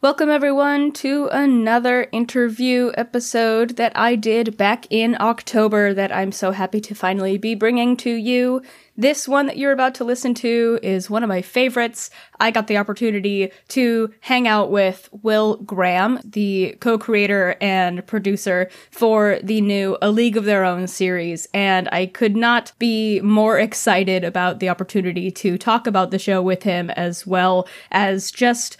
Welcome, everyone, to another interview episode that I did back in October that I'm so happy to finally be bringing to you. This one that you're about to listen to is one of my favorites. I got the opportunity to hang out with Will Graham, the co creator and producer for the new A League of Their Own series, and I could not be more excited about the opportunity to talk about the show with him as well as just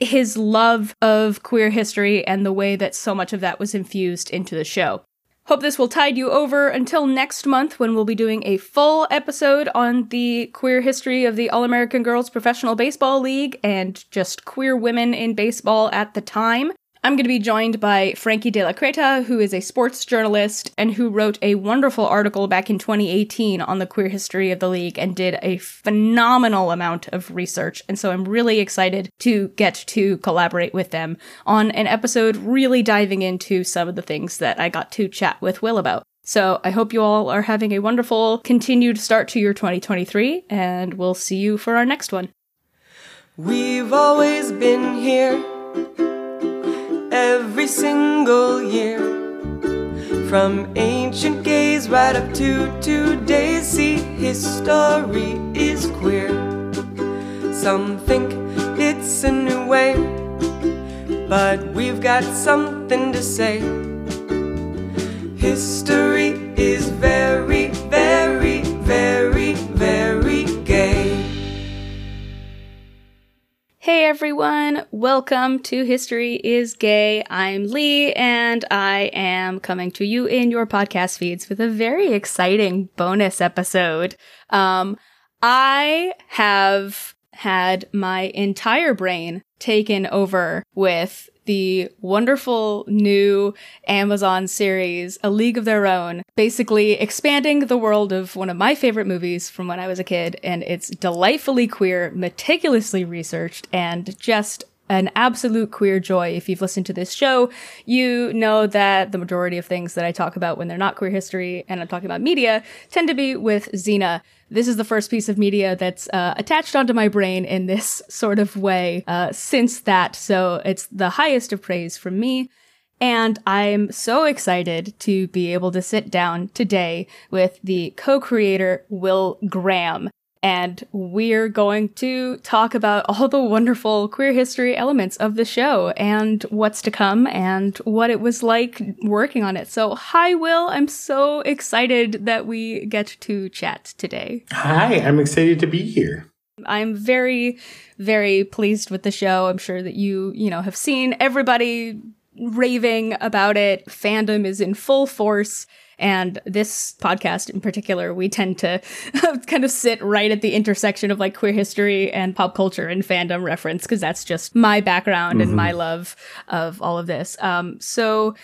his love of queer history and the way that so much of that was infused into the show. Hope this will tide you over until next month when we'll be doing a full episode on the queer history of the All American Girls Professional Baseball League and just queer women in baseball at the time. I'm going to be joined by Frankie De La Cretaz, who is a sports journalist and who wrote a wonderful article back in 2018 on the queer history of the league and did a phenomenal amount of research. And so I'm really excited to get to collaborate with them on an episode really diving into some of the things that I got to chat with Will about. So I hope you all are having a wonderful continued start to your 2023, and we'll see you for our next one. We've always been here every single year. From ancient gays right up to today, see, history is queer. Some think it's a new way, but we've got something to say. History is very, Everyone, welcome to History is Gay. I'm Lee and I am coming to you in your podcast feeds with a very exciting bonus episode. Um, I have had my entire brain taken over with the wonderful new Amazon series, A League of Their Own, basically expanding the world of one of my favorite movies from when I was a kid. And it's delightfully queer, meticulously researched, and just an absolute queer joy. If you've listened to this show, you know that the majority of things that I talk about when they're not queer history and I'm talking about media tend to be with Xena. This is the first piece of media that's uh, attached onto my brain in this sort of way uh, since that. So it's the highest of praise from me. And I'm so excited to be able to sit down today with the co-creator, Will Graham and we're going to talk about all the wonderful queer history elements of the show and what's to come and what it was like working on it. So, hi, Will. I'm so excited that we get to chat today. Hi, I'm excited to be here. I'm very, very pleased with the show. I'm sure that you, you know, have seen everybody raving about it. Fandom is in full force. And this podcast in particular, we tend to kind of sit right at the intersection of like queer history and pop culture and fandom reference because that's just my background mm-hmm. and my love of all of this. Um, so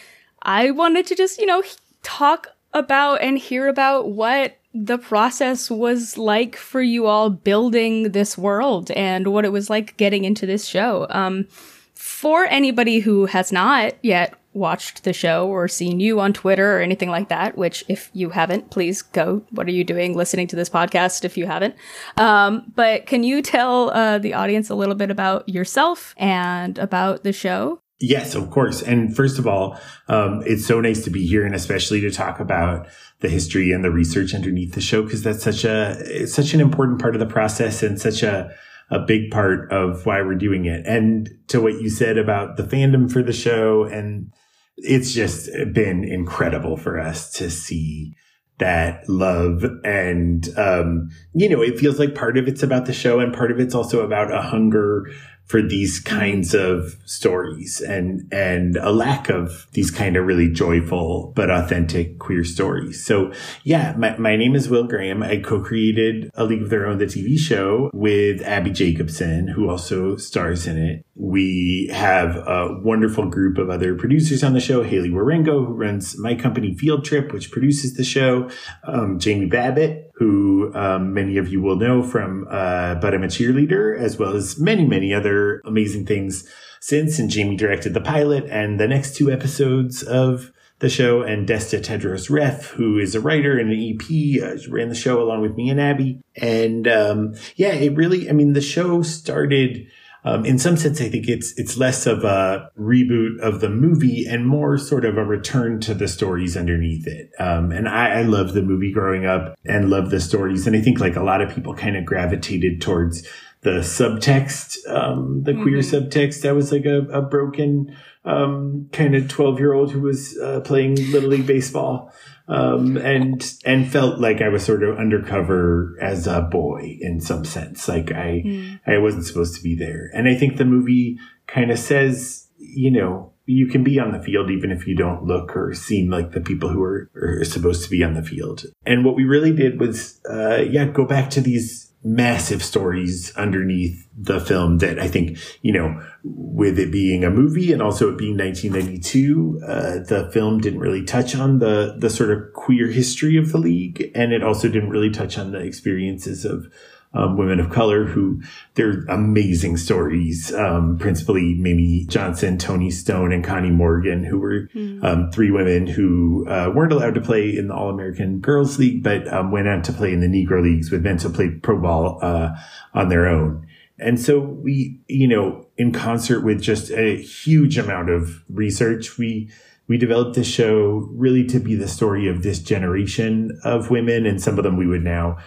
I wanted to just, you know, talk about and hear about what the process was like for you all building this world and what it was like getting into this show. Um, for anybody who has not yet watched the show or seen you on Twitter or anything like that, which if you haven't, please go. What are you doing listening to this podcast if you haven't? Um, but can you tell uh, the audience a little bit about yourself and about the show? Yes, of course. And first of all, um, it's so nice to be here and especially to talk about the history and the research underneath the show because that's such a, such an important part of the process and such a, a big part of why we're doing it. And to what you said about the fandom for the show and it's just been incredible for us to see that love and um, you know it feels like part of it's about the show and part of it's also about a hunger for these kinds of stories and and a lack of these kind of really joyful but authentic queer stories. So yeah, my, my name is Will Graham. I co-created A League of Their Own, the TV show with Abbi Jacobson, who also stars in it. We have a wonderful group of other producers on the show. Hailey Wierengo, who runs my company Field Trip, which produces the show. Um, Jamie Babbitt, who um, many of you will know from uh, But I'm a Cheerleader, as well as many, many other amazing things since. And Jamie directed the pilot and the next two episodes of the show. And Desta Tedros Reff, who is a writer and an EP, uh, ran the show along with me and Abbi. And um, yeah, it really, I mean, the show started um, in some sense, I think it's it's less of a reboot of the movie and more sort of a return to the stories underneath it. Um, and I, I love the movie growing up and love the stories, and I think like a lot of people kind of gravitated towards the subtext, um, the mm-hmm. queer subtext. That was like a, a broken um, kind of twelve year old who was uh, playing little league baseball um, and and felt like I was sort of undercover as a boy in some sense. Like I mm. I wasn't supposed to be there. And I think the movie kind of says, you know, you can be on the field even if you don't look or seem like the people who are, are supposed to be on the field. And what we really did was, uh, yeah, go back to these massive stories underneath the film that I think, you know, with it being a movie and also it being 1992, uh, the film didn't really touch on the, the sort of queer history of the league. And it also didn't really touch on the experiences of, um, women of color who they're amazing stories. Um, principally Mamie Johnson, Toni Stone, and Connie Morgan, who were mm. um, three women who uh, weren't allowed to play in the All American Girls League, but um, went on to play in the Negro Leagues with men to play pro ball uh, on their own. And so we, you know, in concert with just a huge amount of research, we we developed this show really to be the story of this generation of women, and some of them we would now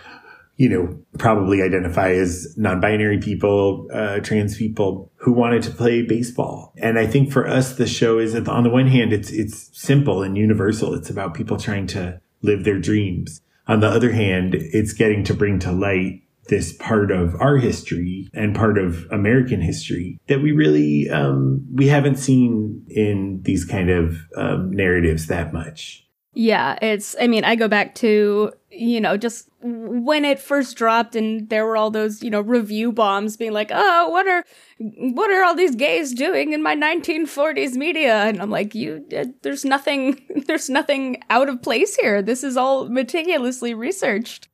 you know, probably identify as non-binary people, uh, trans people who wanted to play baseball. And I think for us, the show is that on the one hand, it's, it's simple and universal. It's about people trying to live their dreams. On the other hand, it's getting to bring to light this part of our history and part of American history that we really, um, we haven't seen in these kind of um, narratives that much. Yeah, it's, I mean, I go back to, you know, just when it first dropped and there were all those, you know, review bombs being like, oh, what are, what are all these gays doing in my 1940s media? And I'm like, you, uh, there's nothing, there's nothing out of place here. This is all meticulously researched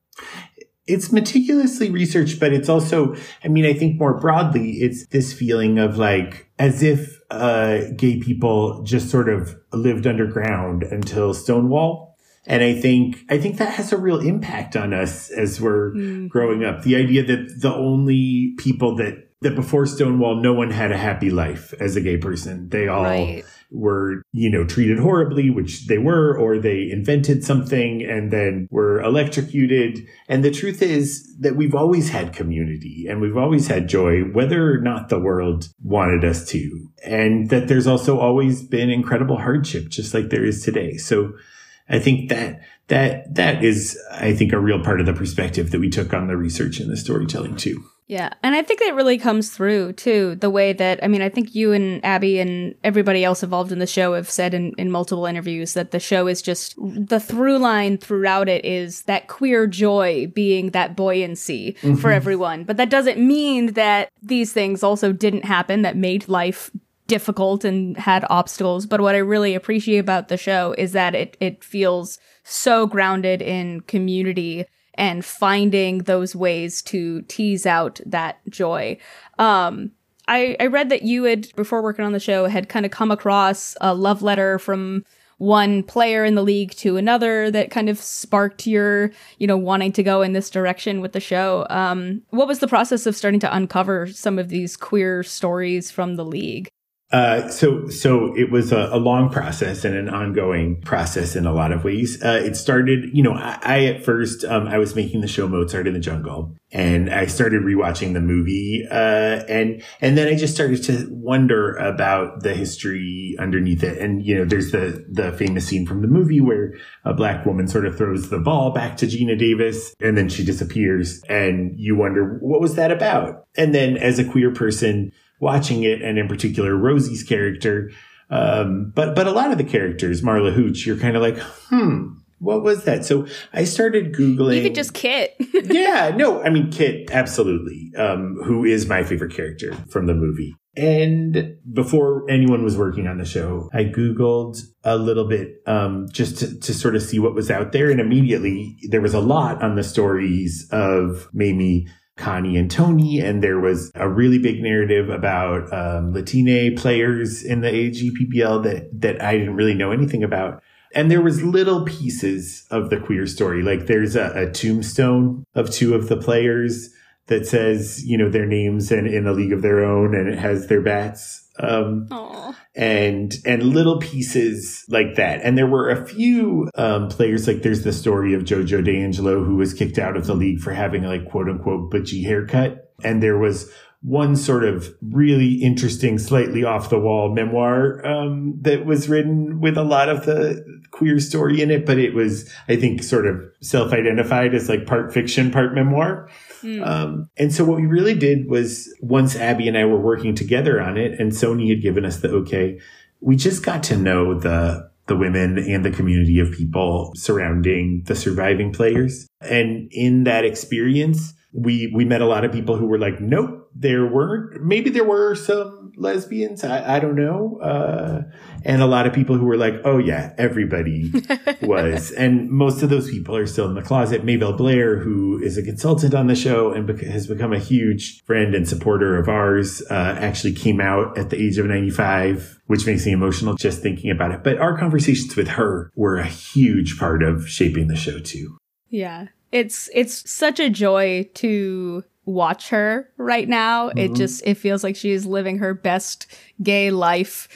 it's meticulously researched, but it's also, I mean, I think more broadly, it's this feeling of like, as if, uh, gay people just sort of lived underground until Stonewall. And I think, I think that has a real impact on us as we're mm. growing up. The idea that the only people that that before Stonewall, no one had a happy life as a gay person. They all right. Were, you know, treated horribly, which they were, or they invented something and then were electrocuted. And the truth is that we've always had community and we've always had joy, whether or not the world wanted us to. And that there's also always been incredible hardship, just like there is today. So I think that that that is, I think, a real part of the perspective that we took on the research and the storytelling too. Yeah. And I think that really comes through too, the way that, I mean, I think you and Abbi and everybody else involved in the show have said in, in multiple interviews that the show is just, the through line throughout it is that queer joy being that buoyancy mm-hmm. for everyone. But that doesn't mean that these things also didn't happen that made life difficult and had obstacles. But what I really appreciate about the show is that it, it feels so grounded in community and finding those ways to tease out that joy. Um, I, I read that you had, before working on the show, had kind of come across a love letter from one player in the league to another that kind of sparked your, you know, wanting to go in this direction with the show. Um, what was the process of starting to uncover some of these queer stories from the league? Uh, so, so it was a, a, long process and an ongoing process in a lot of ways. Uh, it started, you know, I, I at first, um, I was making the show Mozart in the Jungle and I started rewatching the movie. Uh, and, and then I just started to wonder about the history underneath it. And, you know, there's the, the famous scene from the movie where a black woman sort of throws the ball back to Geena Davis and then she disappears and you wonder, what was that about? And then as a queer person, watching it, and in particular Rosie's character. Um, but but a lot of the characters, Marla Hooch, you're kind of like, hmm, what was that? So I started googling. Even just Kit. yeah, no, I mean Kit, absolutely. Um, who is my favorite character from the movie? And before anyone was working on the show, I Googled a little bit um, just to, to, sort of see what was out there. And immediately there was a lot on the stories of Mamie Connie and Toni, and there was a really big narrative about um, Latine players in the AAGPBL that that I didn't really know anything about. And there was little pieces of the queer story, like there's a, a tombstone of two of the players that says, you know, their names and in a league of their own and it has their bats. Um, and and little pieces like that. And there were a few um, players like there's the story of Jojo D'Angelo who was kicked out of the league for having like quote unquote butchy haircut, and there was one sort of really interesting, slightly off the wall memoir um, that was written with a lot of the queer story in it, but it was I think sort of self identified as like part fiction, part memoir. Mm. Um, and so what we really did was once Abbi and I were working together on it and Sony had given us the okay, we just got to know the the women and the community of people surrounding the surviving players. And in that experience, we we met a lot of people who were like, nope, there weren't. Maybe there were some lesbians. I, I don't know. Uh, and a lot of people who were like, oh yeah, everybody was. And most of those people are still in the closet. Maybelle Blair, who is a consultant on the show and bec- has become a huge friend and supporter of ours, uh, actually came out at the age of 95, which makes me emotional just thinking about it. But our conversations with her were a huge part of shaping the show too. Yeah. It's it's such a joy to watch her right now. It mm-hmm. just it feels like she is living her best gay life.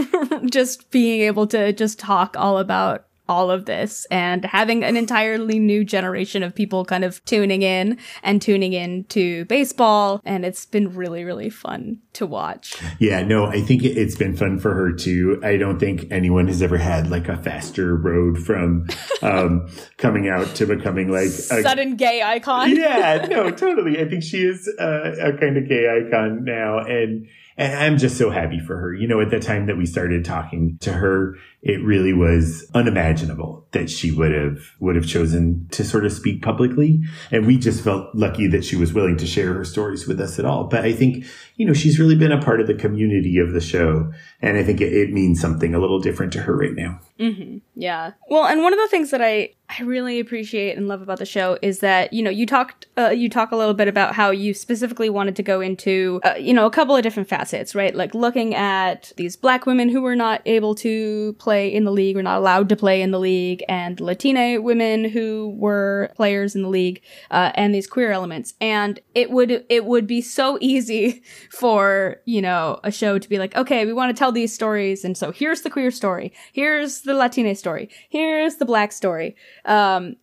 just being able to just talk all about all of this and having an entirely new generation of people kind of tuning in and tuning in to baseball and it's been really really fun to watch. Yeah, no, I think it- it's been fun for her too. I don't think anyone has ever had like a faster road from um, coming out to becoming like a Sudden gay icon. yeah, no, totally. I think she is uh, a kind of gay icon now, and and I'm just so happy for her. You know, at the time that we started talking to her, it really was unimaginable that she would have would have chosen to sort of speak publicly, and we just felt lucky that she was willing to share her stories with us at all. But I think you know she's really been a part of the community of the show, and I think it, it means something a little different to her right now. Mm-hmm. Yeah. Well, and one of the things that I I really appreciate and love about the show is that you know you talked uh, you talk a little bit about how you specifically wanted to go into uh, you know a couple of different facets, right? Like looking at these black women who were not able to play in the league, were not allowed to play in the league, and Latina women who were players in the league, uh, and these queer elements. And it would it would be so easy for you know a show to be like, okay, we want to tell these stories, and so here's the queer story, here's the Latina story, here's the black story, um,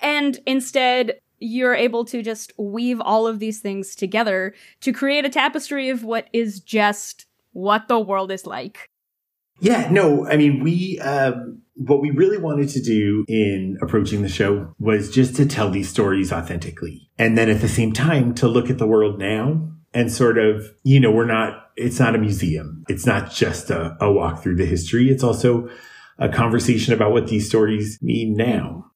and instead you're able to just weave all of these things together to create a tapestry of what is just what the world is like. Yeah, no, I mean, we, um, what we really wanted to do in approaching the show was just to tell these stories authentically. And then at the same time, to look at the world now and sort of, you know, we're not, it's not a museum. It's not just a, a walk through the history. It's also a conversation about what these stories mean now.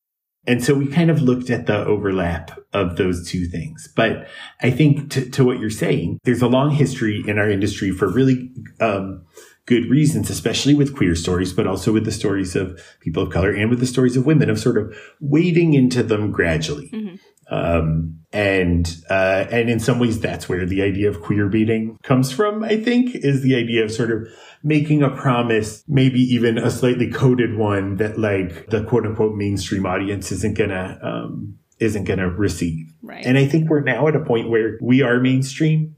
And so we kind of looked at the overlap of those two things. But I think to, to what you're saying, there's a long history in our industry for really, um, good reasons, especially with queer stories, but also with the stories of people of color and with the stories of women of sort of wading into them gradually. Um, and, uh, and in some ways, that's where the idea of queer baiting comes from, I think, is the idea of sort of making a promise, maybe even a slightly coded one that like the quote unquote mainstream audience isn't gonna, um, isn't gonna receive. Right. And I think we're now at a point where we are mainstream.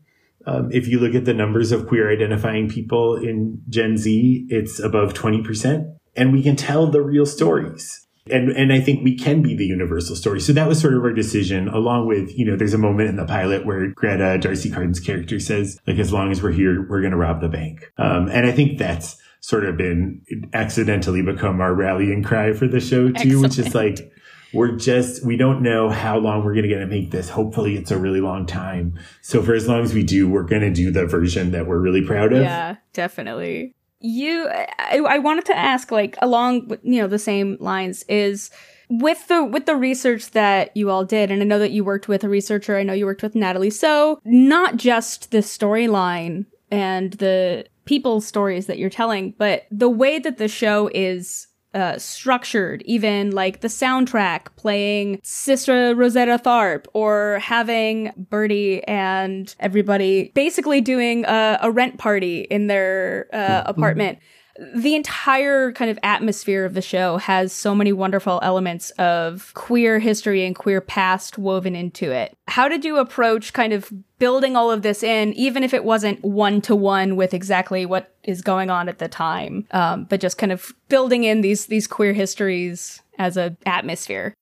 Um, if you look at the numbers of queer identifying people in Gen Z, it's above 20%. And we can tell the real stories. And, and I think we can be the universal story. So that was sort of our decision, along with, you know, there's a moment in the pilot where Greta, D'Arcy Carden's character says, like, as long as we're here, we're going to rob the bank. Um, and I think that's sort of been accidentally become our rallying cry for the show too, which is like, we're just we don't know how long we're going to get to make this hopefully it's a really long time so for as long as we do we're going to do the version that we're really proud of Yeah, definitely. You, I, I wanted to ask, like, along you know the same lines is with the with the research that you all did, and I know that you worked with a researcher. I know you worked with Natalie. So not just the storyline and the people's stories that you're telling, but the way that the show is uh, structured, even like the soundtrack playing Sister Rosetta Tharpe or having Birdie and everybody basically doing a, a rent party in their uh, apartment. The entire kind of atmosphere of the show has so many wonderful elements of queer history and queer past woven into it. How did you approach kind of building all of this in, even if it wasn't one to one with exactly what is going on at the time, um, but just kind of building in these these queer histories as a atmosphere?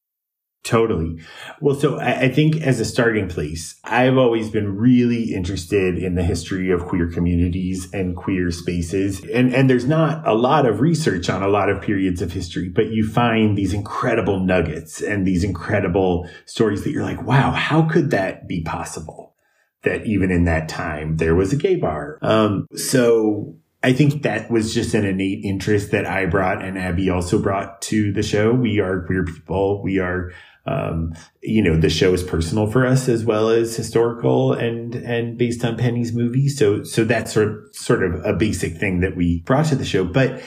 Totally. Well, so I, think as a starting place, I've always been really interested in the history of queer communities and queer spaces. And, and there's not a lot of research on a lot of periods of history, but you find these incredible nuggets and these incredible stories that you're like, wow, how could that be possible? That even in that time, there was a gay bar. Um, so I think that was just an innate interest that I brought and Abbi also brought to the show. We are queer people. We are, um, you know, the show is personal for us as well as historical and, and based on Penny's movie. So, so that's sort of, sort of a basic thing that we brought to the show. But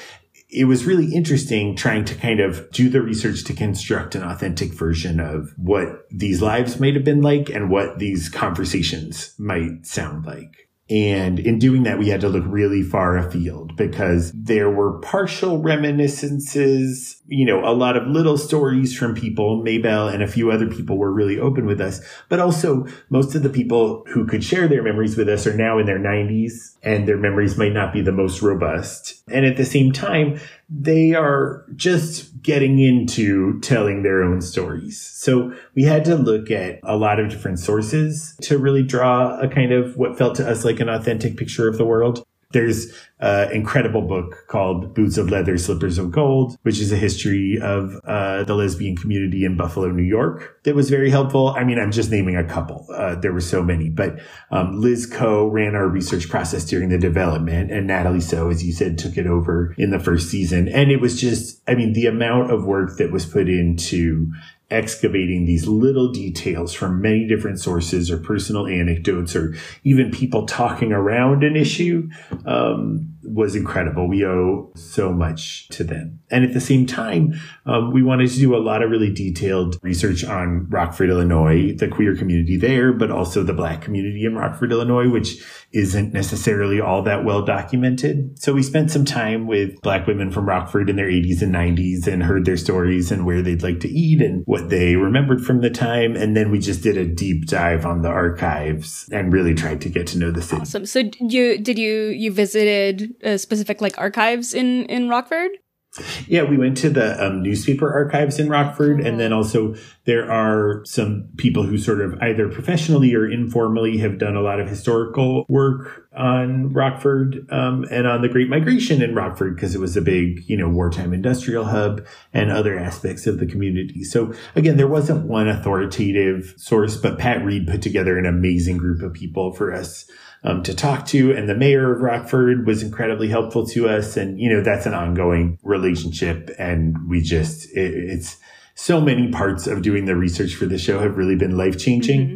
it was really interesting trying to kind of do the research to construct an authentic version of what these lives might have been like and what these conversations might sound like. And in doing that, we had to look really far afield because there were partial reminiscences, you know, a lot of little stories from people. Maybelle and a few other people were really open with us, but also most of the people who could share their memories with us are now in their 90s and their memories might not be the most robust. And at the same time, they are just getting into telling their own stories. So we had to look at a lot of different sources to really draw a kind of what felt to us like an authentic picture of the world. There's an incredible book called Boots of Leather, Slippers of Gold, which is a history of uh, the lesbian community in Buffalo, New York. That was very helpful. I mean, I'm just naming a couple. Uh, there were so many, but um, Liz Coe ran our research process during the development, and Natalie So, as you said, took it over in the first season. And it was just, I mean, the amount of work that was put into excavating these little details from many different sources or personal anecdotes or even people talking around an issue. Um, was incredible. We owe so much to them. And at the same time, um, we wanted to do a lot of really detailed research on Rockford, Illinois, the queer community there, but also the black community in Rockford, Illinois, which isn't necessarily all that well documented. So we spent some time with black women from Rockford in their 80s and 90s and heard their stories and where they'd like to eat and what they remembered from the time. And then we just did a deep dive on the archives and really tried to get to know the city. Awesome. So you, did you, you visited uh, specific like archives in in Rockford? Yeah, we went to the um, newspaper archives in Rockford, and then also there are some people who sort of either professionally or informally have done a lot of historical work on Rockford um, and on the Great Migration in Rockford because it was a big, you know, wartime industrial hub and other aspects of the community. So again, there wasn't one authoritative source, but Pat Reed put together an amazing group of people for us um, to talk to. And the mayor of Rockford was incredibly helpful to us. And, you know, that's an ongoing relationship. And we just, it, it's so many parts of doing the research for the show have really been life changing. Mm-hmm.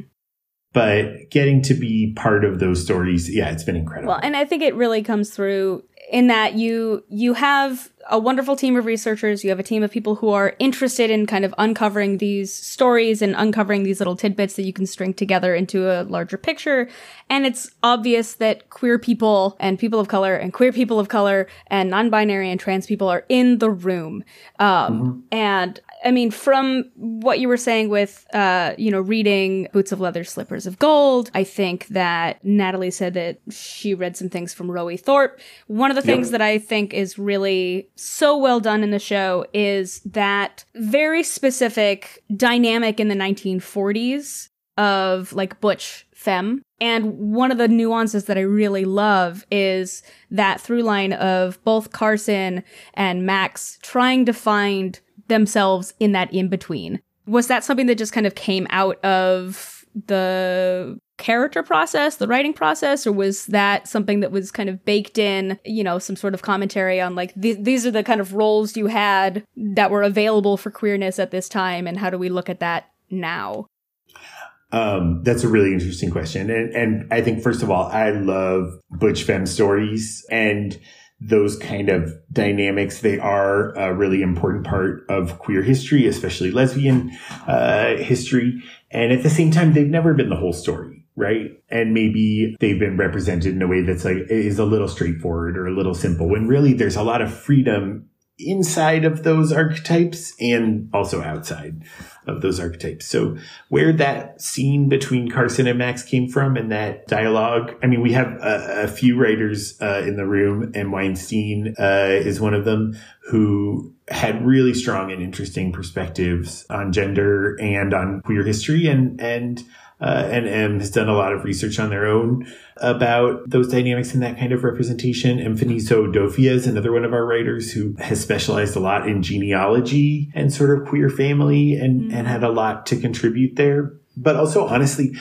But getting to be part of those stories, yeah, it's been incredible. Well, and I think it really comes through in that you you have a wonderful team of researchers. You have a team of people who are interested in kind of uncovering these stories and uncovering these little tidbits that you can string together into a larger picture. And it's obvious that queer people and people of color and queer people of color and non-binary and trans people are in the room. Um, mm-hmm. and I mean, from what you were saying with, uh, you know, reading Boots of Leather, Slippers of Gold, I think that Natalie said that she read some things from Roey Thorpe. One of the yep. things that I think is really so well done in the show is that very specific dynamic in the 1940s of like butch femme. And one of the nuances that I really love is that through line of both Carson and Max trying to find themselves in that in between. Was that something that just kind of came out of the character process, the writing process, or was that something that was kind of baked in, you know, some sort of commentary on like th- these are the kind of roles you had that were available for queerness at this time, and how do we look at that now? Um, that's a really interesting question. And, and I think, first of all, I love Butch Femme stories and those kind of dynamics. They are a really important part of queer history, especially lesbian uh, history. And at the same time, they've never been the whole story. right? And maybe they've been represented in a way that's like, is a little straightforward or a little simple when really there's a lot of freedom inside of those archetypes and also outside of those archetypes. So where that scene between Carson and Max came from and that dialogue, I mean, we have a, a few writers uh, in the room and Weinstein uh, is one of them who had really strong and interesting perspectives on gender and on queer history and, and uh, and M has done a lot of research on their own about those dynamics and that kind of representation. And Mfoniso Udofia is another one of our writers who has specialized a lot in genealogy and sort of queer family and, mm-hmm. and had a lot to contribute there. But also, honestly,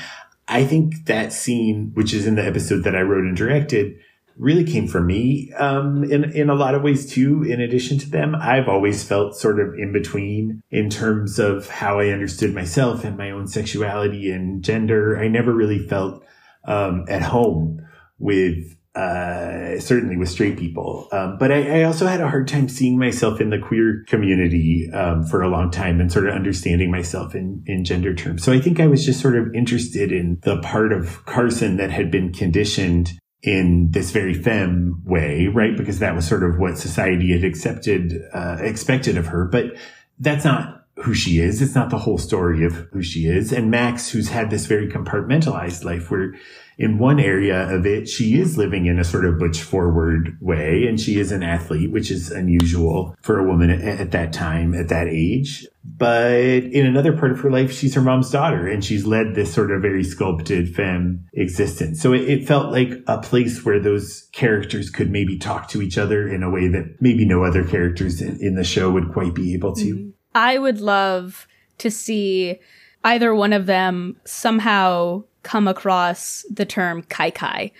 I think that scene, which is in the episode that I wrote and directed, really came for me um, in in a lot of ways too. In addition to them, I've always felt sort of in between in terms of how I understood myself and my own sexuality and gender. I never really felt um, at home with. Uh, certainly with straight people. Um, but I, I, also had a hard time seeing myself in the queer community, um, for a long time and sort of understanding myself in, in gender terms. So I think I was just sort of interested in the part of Carson that had been conditioned in this very femme way, right? Because that was sort of what society had accepted, uh, expected of her. But that's not who she is. It's not the whole story of who she is. And Max, who's had this very compartmentalized life where in one area of it, she is living in a sort of butch forward way and she is an athlete, which is unusual for a woman at, at that time, at that age. But in another part of her life, she's her mom's daughter and she's led this sort of very sculpted femme existence. So it, it felt like a place where those characters could maybe talk to each other in a way that maybe no other characters in, in the show would quite be able to. Mm-hmm. I would love to see either one of them somehow come across the term kai kai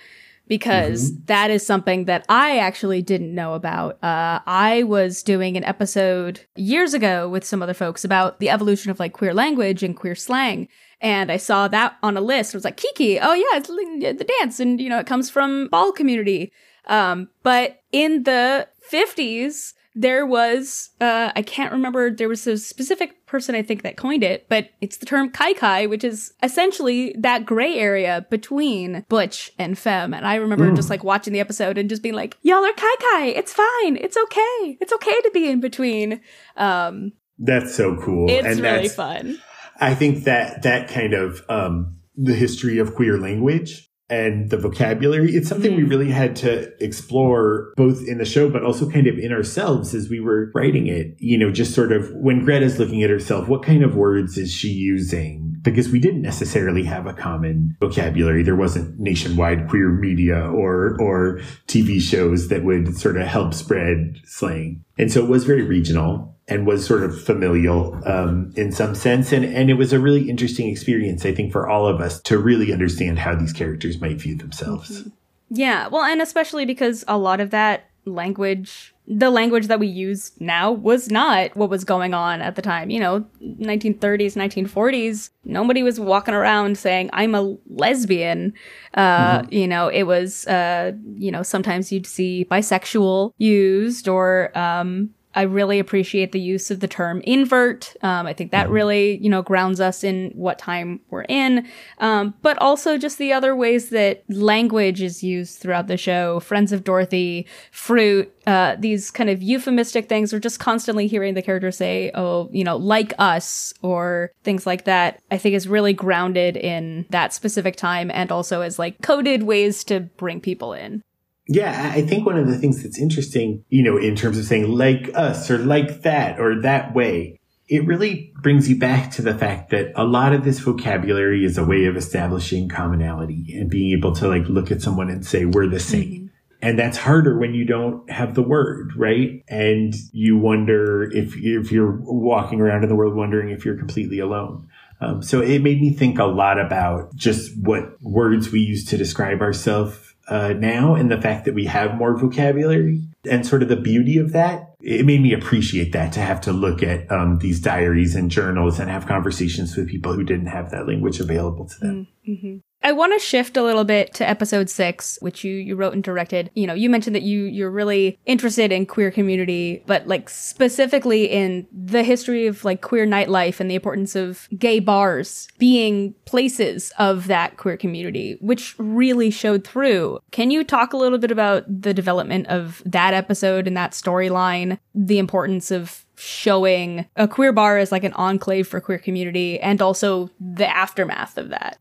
because mm-hmm. that is something that I actually didn't know about. Uh, I was doing an episode years ago with some other folks about the evolution of like queer language and queer slang. And I saw that on a list. It was like Kiki. Oh yeah, it's the dance, and you know it comes from ball community. Um, but in the fifties, there was uh, I can't remember there was a specific person I think that coined it, but it's the term kai kai, which is essentially that gray area between butch and femme. And I remember mm. just like watching the episode and just being like, "Y'all are kai kai. It's fine. It's okay. It's okay to be in between." Um, that's so cool. It's and really fun. I think that that kind of um, the history of queer language and the vocabulary. It's something we mm. really had to explore both in the show, but also kind of in ourselves as we were writing it. You know, just sort of when Greta's looking at herself, what kind of words is she using? Because we didn't necessarily have a common vocabulary. There wasn't nationwide queer media or, or TV shows that would sort of help spread slang. And so it was very regional and was sort of familial um, in some sense. And, and it was a really interesting experience, I think, for all of us to really understand how these characters might view themselves. Mm-hmm. Yeah, well, and especially because a lot of that language, the language that we use now, was not what was going on at the time. You know, 1930s, 1940s, nobody was walking around saying, I'm a lesbian. Uh, mm-hmm. You know, it was, uh, you know, sometimes you'd see bisexual used or, um, I really appreciate the use of the term invert. Um, I think that mm-hmm. really, you know, grounds us in what time we're in. Um, but also just the other ways that language is used throughout the show. Friends of Dorothy, fruit, uh, these kind of euphemistic things. We're just constantly hearing the character say, oh, you know, like us or things like that. I think is really grounded in that specific time and also as like coded ways to bring people in. Yeah, I think one of the things that's interesting, you know, in terms of saying like us or like that or that way, it really brings you back to the fact that a lot of this vocabulary is a way of establishing commonality and being able to like look at someone and say, we're the same. Mm-hmm. And that's harder when you don't have the word, right? And you wonder if, if you're walking around in the world wondering if you're completely alone. Um, so it made me think a lot about just what words we use to describe ourselves uh, now and the fact that we have more vocabulary and sort of the beauty of that. It made me appreciate that to have to look at um, these diaries and journals and have conversations with people who didn't have that language available to them. Mm-hmm. I want to shift a little bit to episode six, which you, you wrote and directed. You know, you mentioned that you, you're really interested in queer community, but like specifically in the history of like queer nightlife and the importance of gay bars being places of that queer community, which really showed through. Can you talk a little bit about the development of that episode and that storyline, the importance of showing a queer bar as like an enclave for queer community and also the aftermath of that?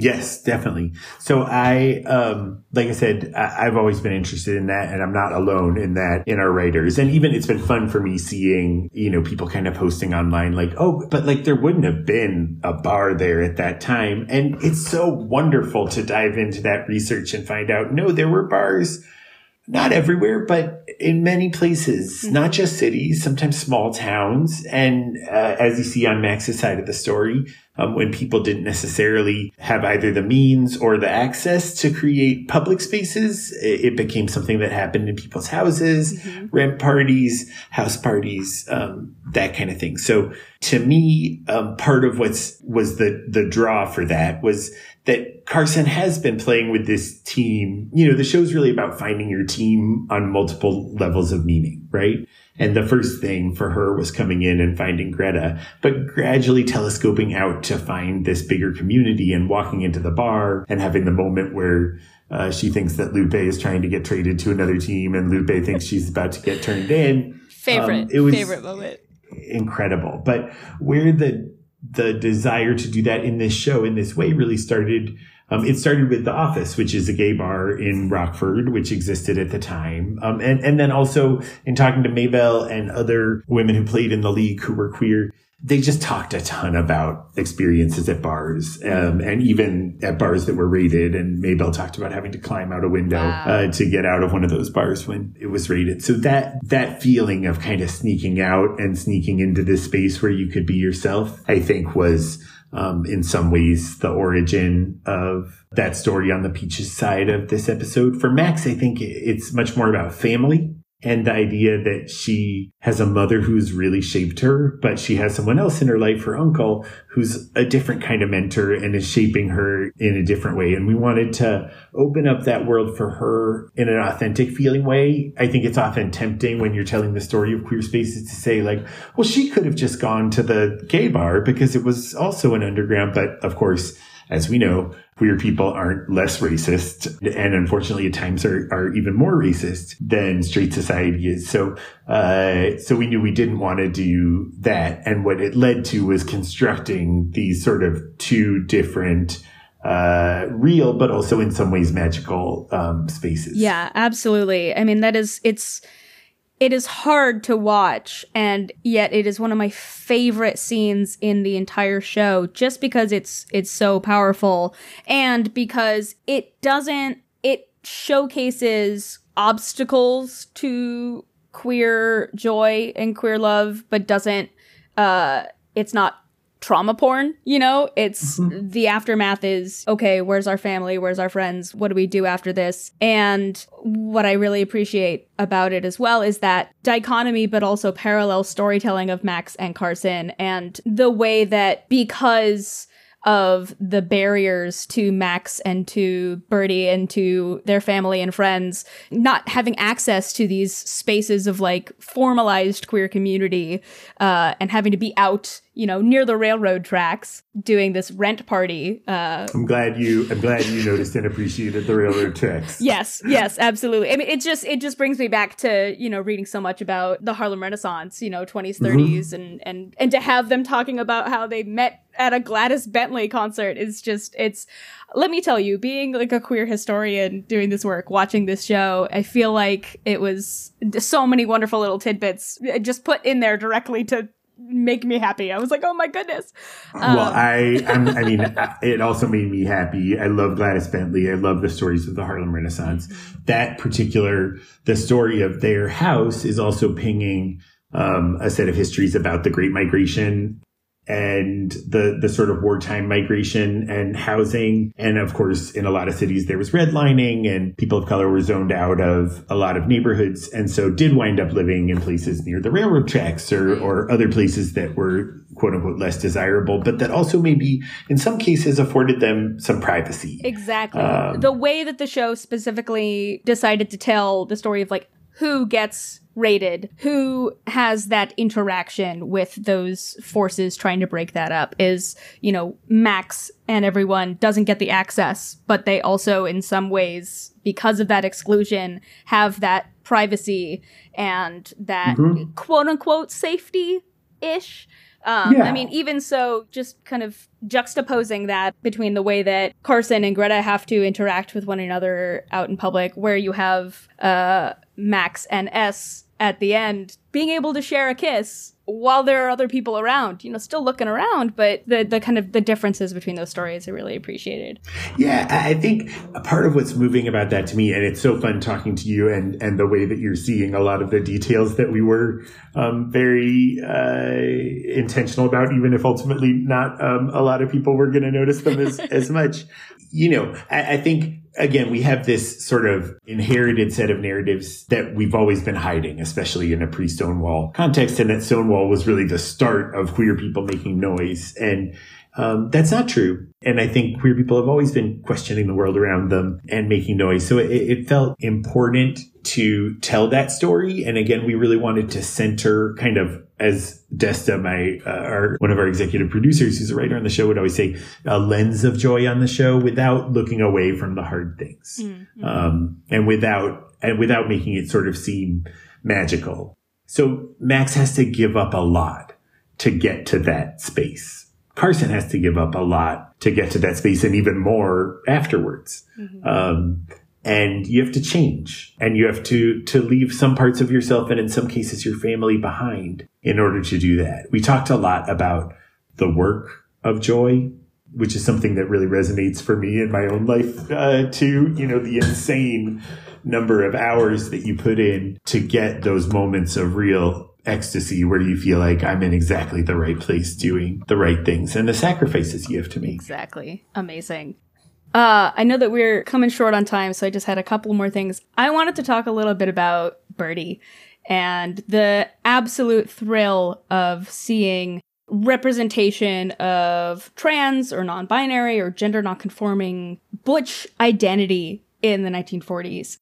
Yes, definitely. So I, um, like I said, I, have always been interested in that and I'm not alone in that in our writers. And even it's been fun for me seeing, you know, people kind of posting online like, oh, but like there wouldn't have been a bar there at that time. And it's so wonderful to dive into that research and find out, no, there were bars not everywhere, but in many places, mm-hmm. not just cities, sometimes small towns. And uh, as you see on Max's side of the story, um, when people didn't necessarily have either the means or the access to create public spaces, it, it became something that happened in people's houses, mm-hmm. rent parties, house parties, um, that kind of thing. So to me, um, part of what's was the the draw for that was that Carson has been playing with this team. You know, the show's really about finding your team on multiple levels of meaning, right? And the first thing for her was coming in and finding Greta, but gradually telescoping out to find this bigger community and walking into the bar and having the moment where uh, she thinks that Lupe is trying to get traded to another team and Lupe thinks she's about to get turned in. Favorite, um, it was favorite moment. Incredible. But where the, the desire to do that in this show in this way really started um, it started with The Office, which is a gay bar in Rockford, which existed at the time. Um, and, and then also in talking to Maybelle and other women who played in the league who were queer, they just talked a ton about experiences at bars, um, and even at bars that were raided. And Maybelle talked about having to climb out a window wow. uh, to get out of one of those bars when it was raided. So that that feeling of kind of sneaking out and sneaking into this space where you could be yourself, I think was um, in some ways the origin of that story on the Peaches side of this episode. For Max, I think it's much more about family and the idea that she has a mother who's really shaped her, but she has someone else in her life, her uncle, who's a different kind of mentor and is shaping her in a different way. And we wanted to open up that world for her in an authentic feeling way. I think it's often tempting when you're telling the story of queer spaces to say like, well, she could have just gone to the gay bar because it was also an underground. But of course, as we know, queer people aren't less racist and unfortunately at times are, are even more racist than straight society is. So, uh, so we knew we didn't want to do that. And what it led to was constructing these sort of two different, uh, real, but also in some ways magical, um, spaces. Yeah, absolutely. I mean, that is, it's, it is hard to watch and yet it is one of my favorite scenes in the entire show just because it's it's so powerful and because it doesn't it showcases obstacles to queer joy and queer love but doesn't uh it's not trauma porn, you know? It's mm-hmm. the aftermath is okay, where's our family? Where's our friends? What do we do after this? And what I really appreciate about it as well is that dichotomy, but also parallel storytelling of Max and Carson and the way that because of the barriers to Max and to Birdie and to their family and friends, not having access to these spaces of like formalized queer community, uh, and having to be out you know, near the railroad tracks doing this rent party. Uh, I'm glad you, I'm glad you noticed and appreciated the railroad tracks. yes, yes, absolutely. I mean, it just, it just brings me back to, you know, reading so much about the Harlem Renaissance, you know, 20s, 30s, mm-hmm. and, and, and to have them talking about how they met at a Gladys Bentley concert is just, it's, let me tell you, being like a queer historian doing this work, watching this show, I feel like it was so many wonderful little tidbits just put in there directly to make me happy. I was like, oh my goodness. Um, well, I, I'm, i mean, it also made me happy. I love Gladys Bentley. I love the stories of the Harlem Renaissance. That particular, the story of their house is also pinging um, a set of histories about the Great Migration and the the sort of wartime migration and housing and of course in a lot of cities there was redlining and people of color were zoned out of a lot of neighborhoods and so did wind up living in places near the railroad tracks or or other places that were quote unquote less desirable, but that also maybe in some cases afforded them some privacy. Exactly. Um, the way that the show specifically decided to tell the story of like who gets raided, who has that interaction with those forces trying to break that up is, you know, Max and everyone doesn't get the access, but they also in some ways, because of that exclusion, have that privacy and that mm-hmm. quote unquote safety ish. Um, yeah. I mean, even so, just kind of juxtaposing that between the way that Carson and Greta have to interact with one another out in public, where you have uh, Max and S at the end being able to share a kiss while there are other people around you know still looking around but the the kind of the differences between those stories are really appreciated. Yeah i think a part of what's moving about that to me and it's so fun talking to you and and the way that you're seeing a lot of the details that we were um, very uh, intentional about even if ultimately not um, a lot of people were going to notice them as as much. You know I, I think again, we have this sort of inherited set of narratives that we've always been hiding, especially in a pre Stonewall context. And that Stonewall was really the start of queer people making noise. And um, that's not true. And I think queer people have always been questioning the world around them and making noise. So it, it felt important to tell that story. And again, we really wanted to center kind of as Desta, my uh, our one of our executive producers, who's a writer on the show, would always say, a lens of joy on the show without looking away from the hard things, mm-hmm. um, and without and without making it sort of seem magical. So Max has to give up a lot to get to that space. Carson has to give up a lot to get to that space, and even more afterwards. Mm-hmm. Um, and you have to change and you have to to leave some parts of yourself and in some cases your family behind in order to do that we talked a lot about the work of joy which is something that really resonates for me in my own life uh, too you know the insane number of hours that you put in to get those moments of real ecstasy where you feel like I'm in exactly the right place doing the right things and the sacrifices you have to make. Exactly. Amazing. Uh, I know that we're coming short on time, so I just had a couple more things. I wanted to talk a little bit about Bertie and the absolute thrill of seeing representation of trans or non-binary or gender non-conforming butch identity in the 1940s.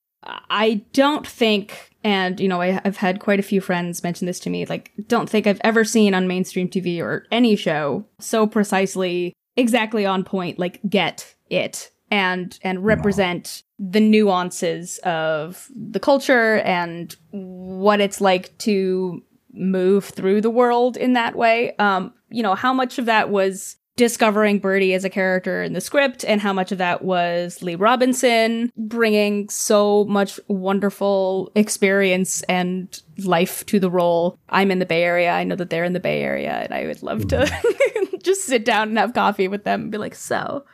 I don't think, and you know, I, have had quite a few friends mention this to me, like, don't think I've ever seen on mainstream TV or any show so precisely, exactly on point, like, get it and and represent wow. the nuances of the culture and what it's like to move through the world in that way. Um, you know, how much of that was discovering Bertie as a character in the script and how much of that was Lea Robinson bringing so much wonderful experience and life to the role. I'm in the Bay Area. I know that they're in the Bay Area and I would love to mm-hmm. just sit down and have coffee with them and be like, so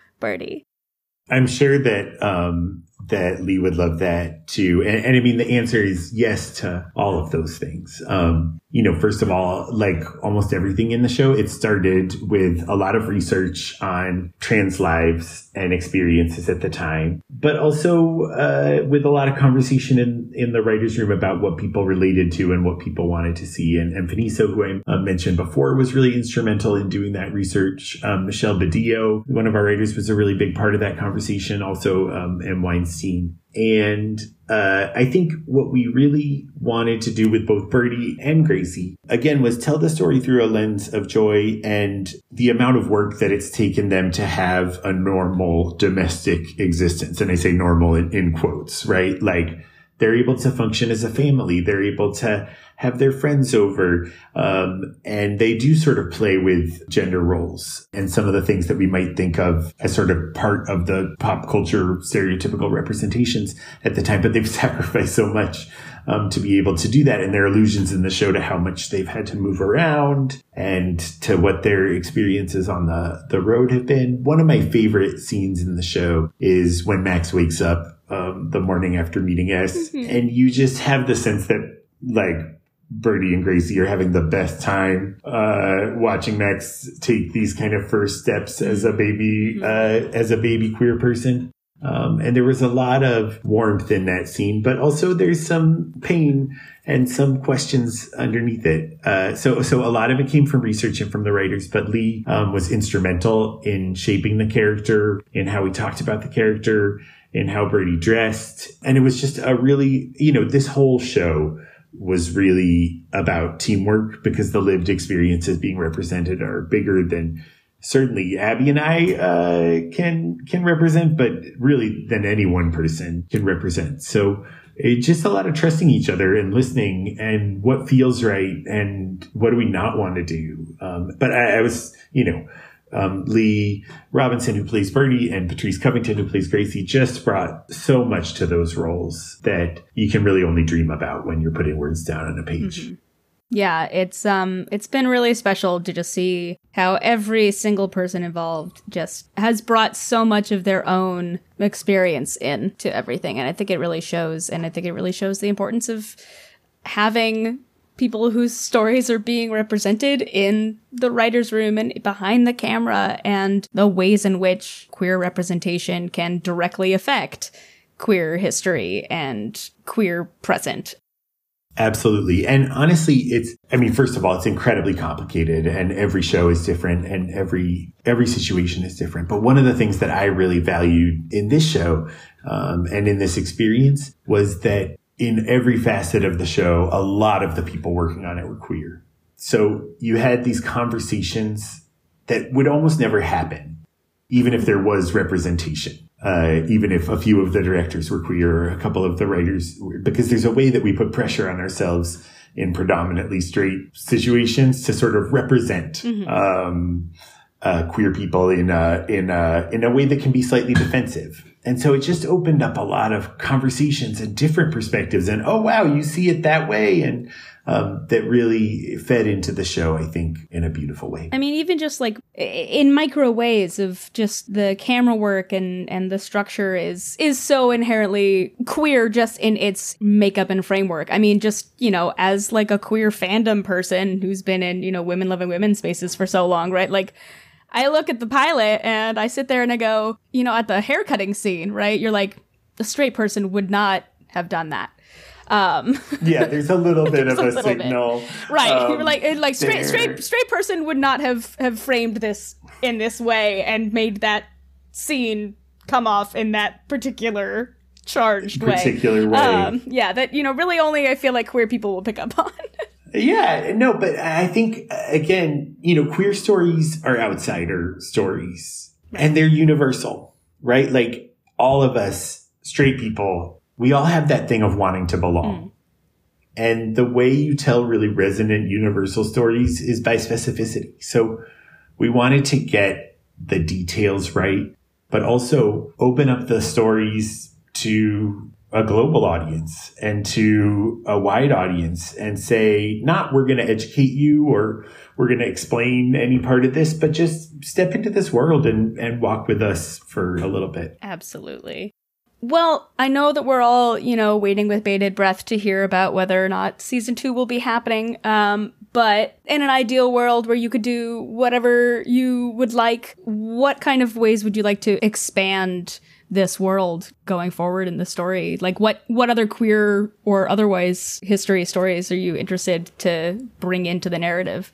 I'm sure that um, that Lea would love that too. And, and, I mean, the answer is yes to all of those things. Um, you know, first of all, like almost everything in the show, it started with a lot of research on trans lives and experiences at the time, but also uh, with a lot of conversation in, in the writer's room about what people related to and what people wanted to see. And, and Vanessa, who I uh, mentioned before, was really instrumental in doing that research. Um, Michelle Badillo, one of our writers, was a really big part of that conversation. Also, um, M. Weinstein and uh, I think what we really wanted to do with both Bertie and Gracie, again, was tell the story through a lens of joy and the amount of work that it's taken them to have a normal domestic existence. And I say normal in, in quotes, right? Like they're able to function as a family. They're able to have their friends over. Um, and they do sort of play with gender roles and some of the things that we might think of as sort of part of the pop culture stereotypical representations at the time. But they've sacrificed so much um, to be able to do that. And there are allusions in the show to how much they've had to move around and to what their experiences on the, the road have been. One of my favorite scenes in the show is when Max wakes up um, the morning after meeting S, mm-hmm. and you just have the sense that like Bertie and Gracie are having the best time uh, watching Max take these kind of first steps as a baby mm-hmm. uh, as a baby queer person. Um, and there was a lot of warmth in that scene, but also there's some pain and some questions underneath it. Uh, so, so a lot of it came from research and from the writers, but Lea um, was instrumental in shaping the character, in how we talked about the character, in how Bertie dressed. And it was just a really, you know, this whole show was really about teamwork because the lived experiences being represented are bigger than certainly Abbi and I uh, can can represent, but really than any one person can represent. So it's just a lot of trusting each other and listening and what feels right and what do we not want to do. Um, but I, I, was, you know, um, Lea Robinson, who plays Bertie, and Patrice Covington, who plays Gracie, just brought so much to those roles that you can really only dream about when you're putting words down on a page. Mm-hmm. Yeah, it's um it's been really special to just see how every single person involved just has brought so much of their own experience in to everything and I think it really shows and I think it really shows the importance of having people whose stories are being represented in the writer's room and behind the camera and the ways in which queer representation can directly affect queer history and queer present Absolutely. And honestly, it's, I mean, first of all, it's incredibly complicated and every show is different and every, every situation is different. But one of the things that I really valued in this show, um, and in this experience was that in every facet of the show, a lot of the people working on it were queer. So you had these conversations that would almost never happen, even if there was representation uh, even if a few of the directors were queer or a couple of the writers were, because there's a way that we put pressure on ourselves in predominantly straight situations to sort of represent mm-hmm. um, uh, queer people in a, in a, in a way that can be slightly defensive. And so it just opened up a lot of conversations and different perspectives and, oh, wow, you see it that way. And, um, that really fed into the show, I think, in a beautiful way. I mean, even just like in micro ways of just the camera work and, and the structure is, is so inherently queer just in its makeup and framework. I mean, just, you know, as like a queer fandom person who's been in, you know, women loving women spaces for so long, right? Like, I look at the pilot and I sit there and I go, you know, at the haircutting scene, right? You're like, a straight person would not have done that. Um, yeah, there's a little bit of a, a signal, bit. right? Um, like like straight straight straight person would not have have framed this in this way and made that scene come off in that particular charged particular way. way. Um, yeah, that you know really only I feel like queer people will pick up on. Yeah, no, but I think again, you know, queer stories are outsider stories, and they're universal, right? Like all of us straight people we all have that thing of wanting to belong. Mm. And the way you tell really resonant universal stories is by specificity. So we wanted to get the details right, but also open up the stories to a global audience and to a wide audience and say, not we're going to educate you or we're going to explain any part of this, but just step into this world and, and walk with us for a little bit. Absolutely. Well, I know that we're all, you know, waiting with bated breath to hear about whether or not season two will be happening. Um, but in an ideal world where you could do whatever you would like, what kind of ways would you like to expand this world going forward in the story? Like what what other queer or otherwise history stories are you interested to bring into the narrative?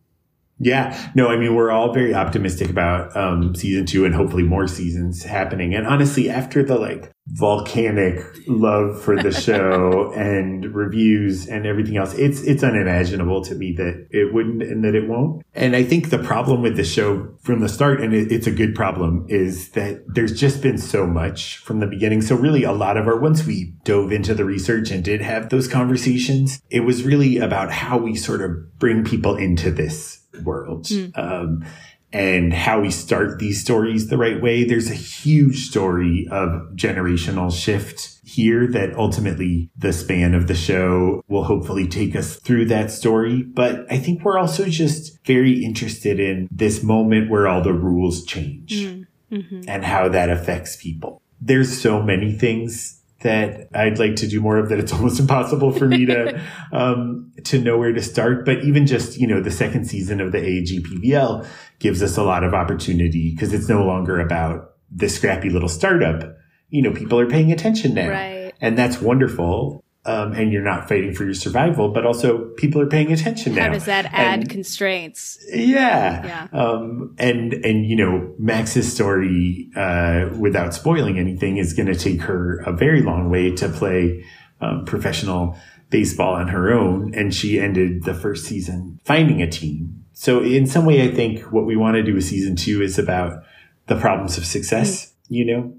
Yeah, no, I mean, we're all very optimistic about um, season two and hopefully more seasons happening. And honestly, after the like volcanic love for the show and reviews and everything else, it's it's unimaginable to me that it wouldn't and that it won't. And I think the problem with the show from the start, and it, it's a good problem, is that there's just been so much from the beginning. So really, a lot of our once we dove into the research and did have those conversations, it was really about how we sort of bring people into this world. Mm. Um, and how we start these stories the right way. There's a huge story of generational shift here that ultimately the span of the show will hopefully take us through that story. But I think we're also just very interested in this moment where all the rules change mm. mm-hmm. and how that affects people. There's so many things that I'd like to do more of that it's almost impossible for me to um, to know where to start. But even just you know the second season of the AAGPBL gives us a lot of opportunity because it's no longer about the scrappy little startup. you know, people are paying attention now. Right. And that's wonderful. Um, and you're not fighting for your survival, but also people are paying attention now. How does that add And- constraints? yeah. Yeah. Um, and, and, you know, Max's story, uh, without spoiling anything is going to take her a very long way to play, um, professional baseball on her own. And she ended the first season finding a team. So in some way, I think what we want to do with season two is about the problems of success. You know,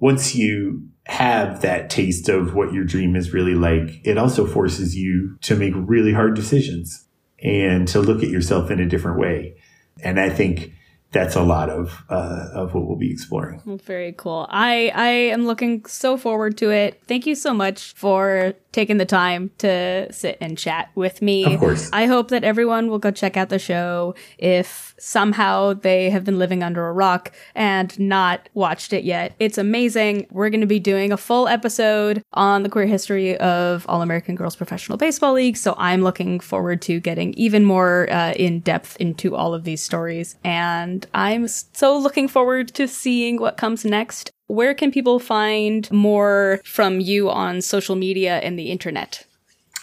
once you have that taste of what your dream is really like, it also forces you to make really hard decisions and to look at yourself in a different way. And I think that's a lot of uh, of what we'll be exploring. Very cool. I I am looking so forward to it. Thank you so much for taking the time to sit and chat with me. Of course. I hope that everyone will go check out the show if somehow they have been living under a rock and not watched it yet. It's amazing. We're going to be doing a full episode on the queer history of All American Girls Professional Baseball League, so I'm looking forward to getting even more uh, in depth into all of these stories. And I'm so looking forward to seeing what comes next. Where can people find more from you on social media and the internet?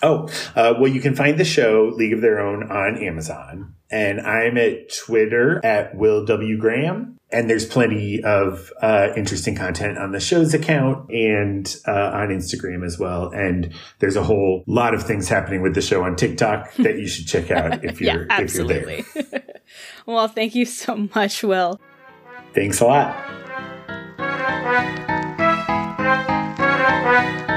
Oh, uh, well, you can find the show League of Their Own on Amazon. And I'm at Twitter at Will W. Graham. And there's plenty of uh, interesting content on the show's account and uh, on Instagram as well. And there's a whole lot of things happening with the show on TikTok that you should check out if you're, yeah, if you're there. well, thank you so much, Will. Thanks a lot. Thank you.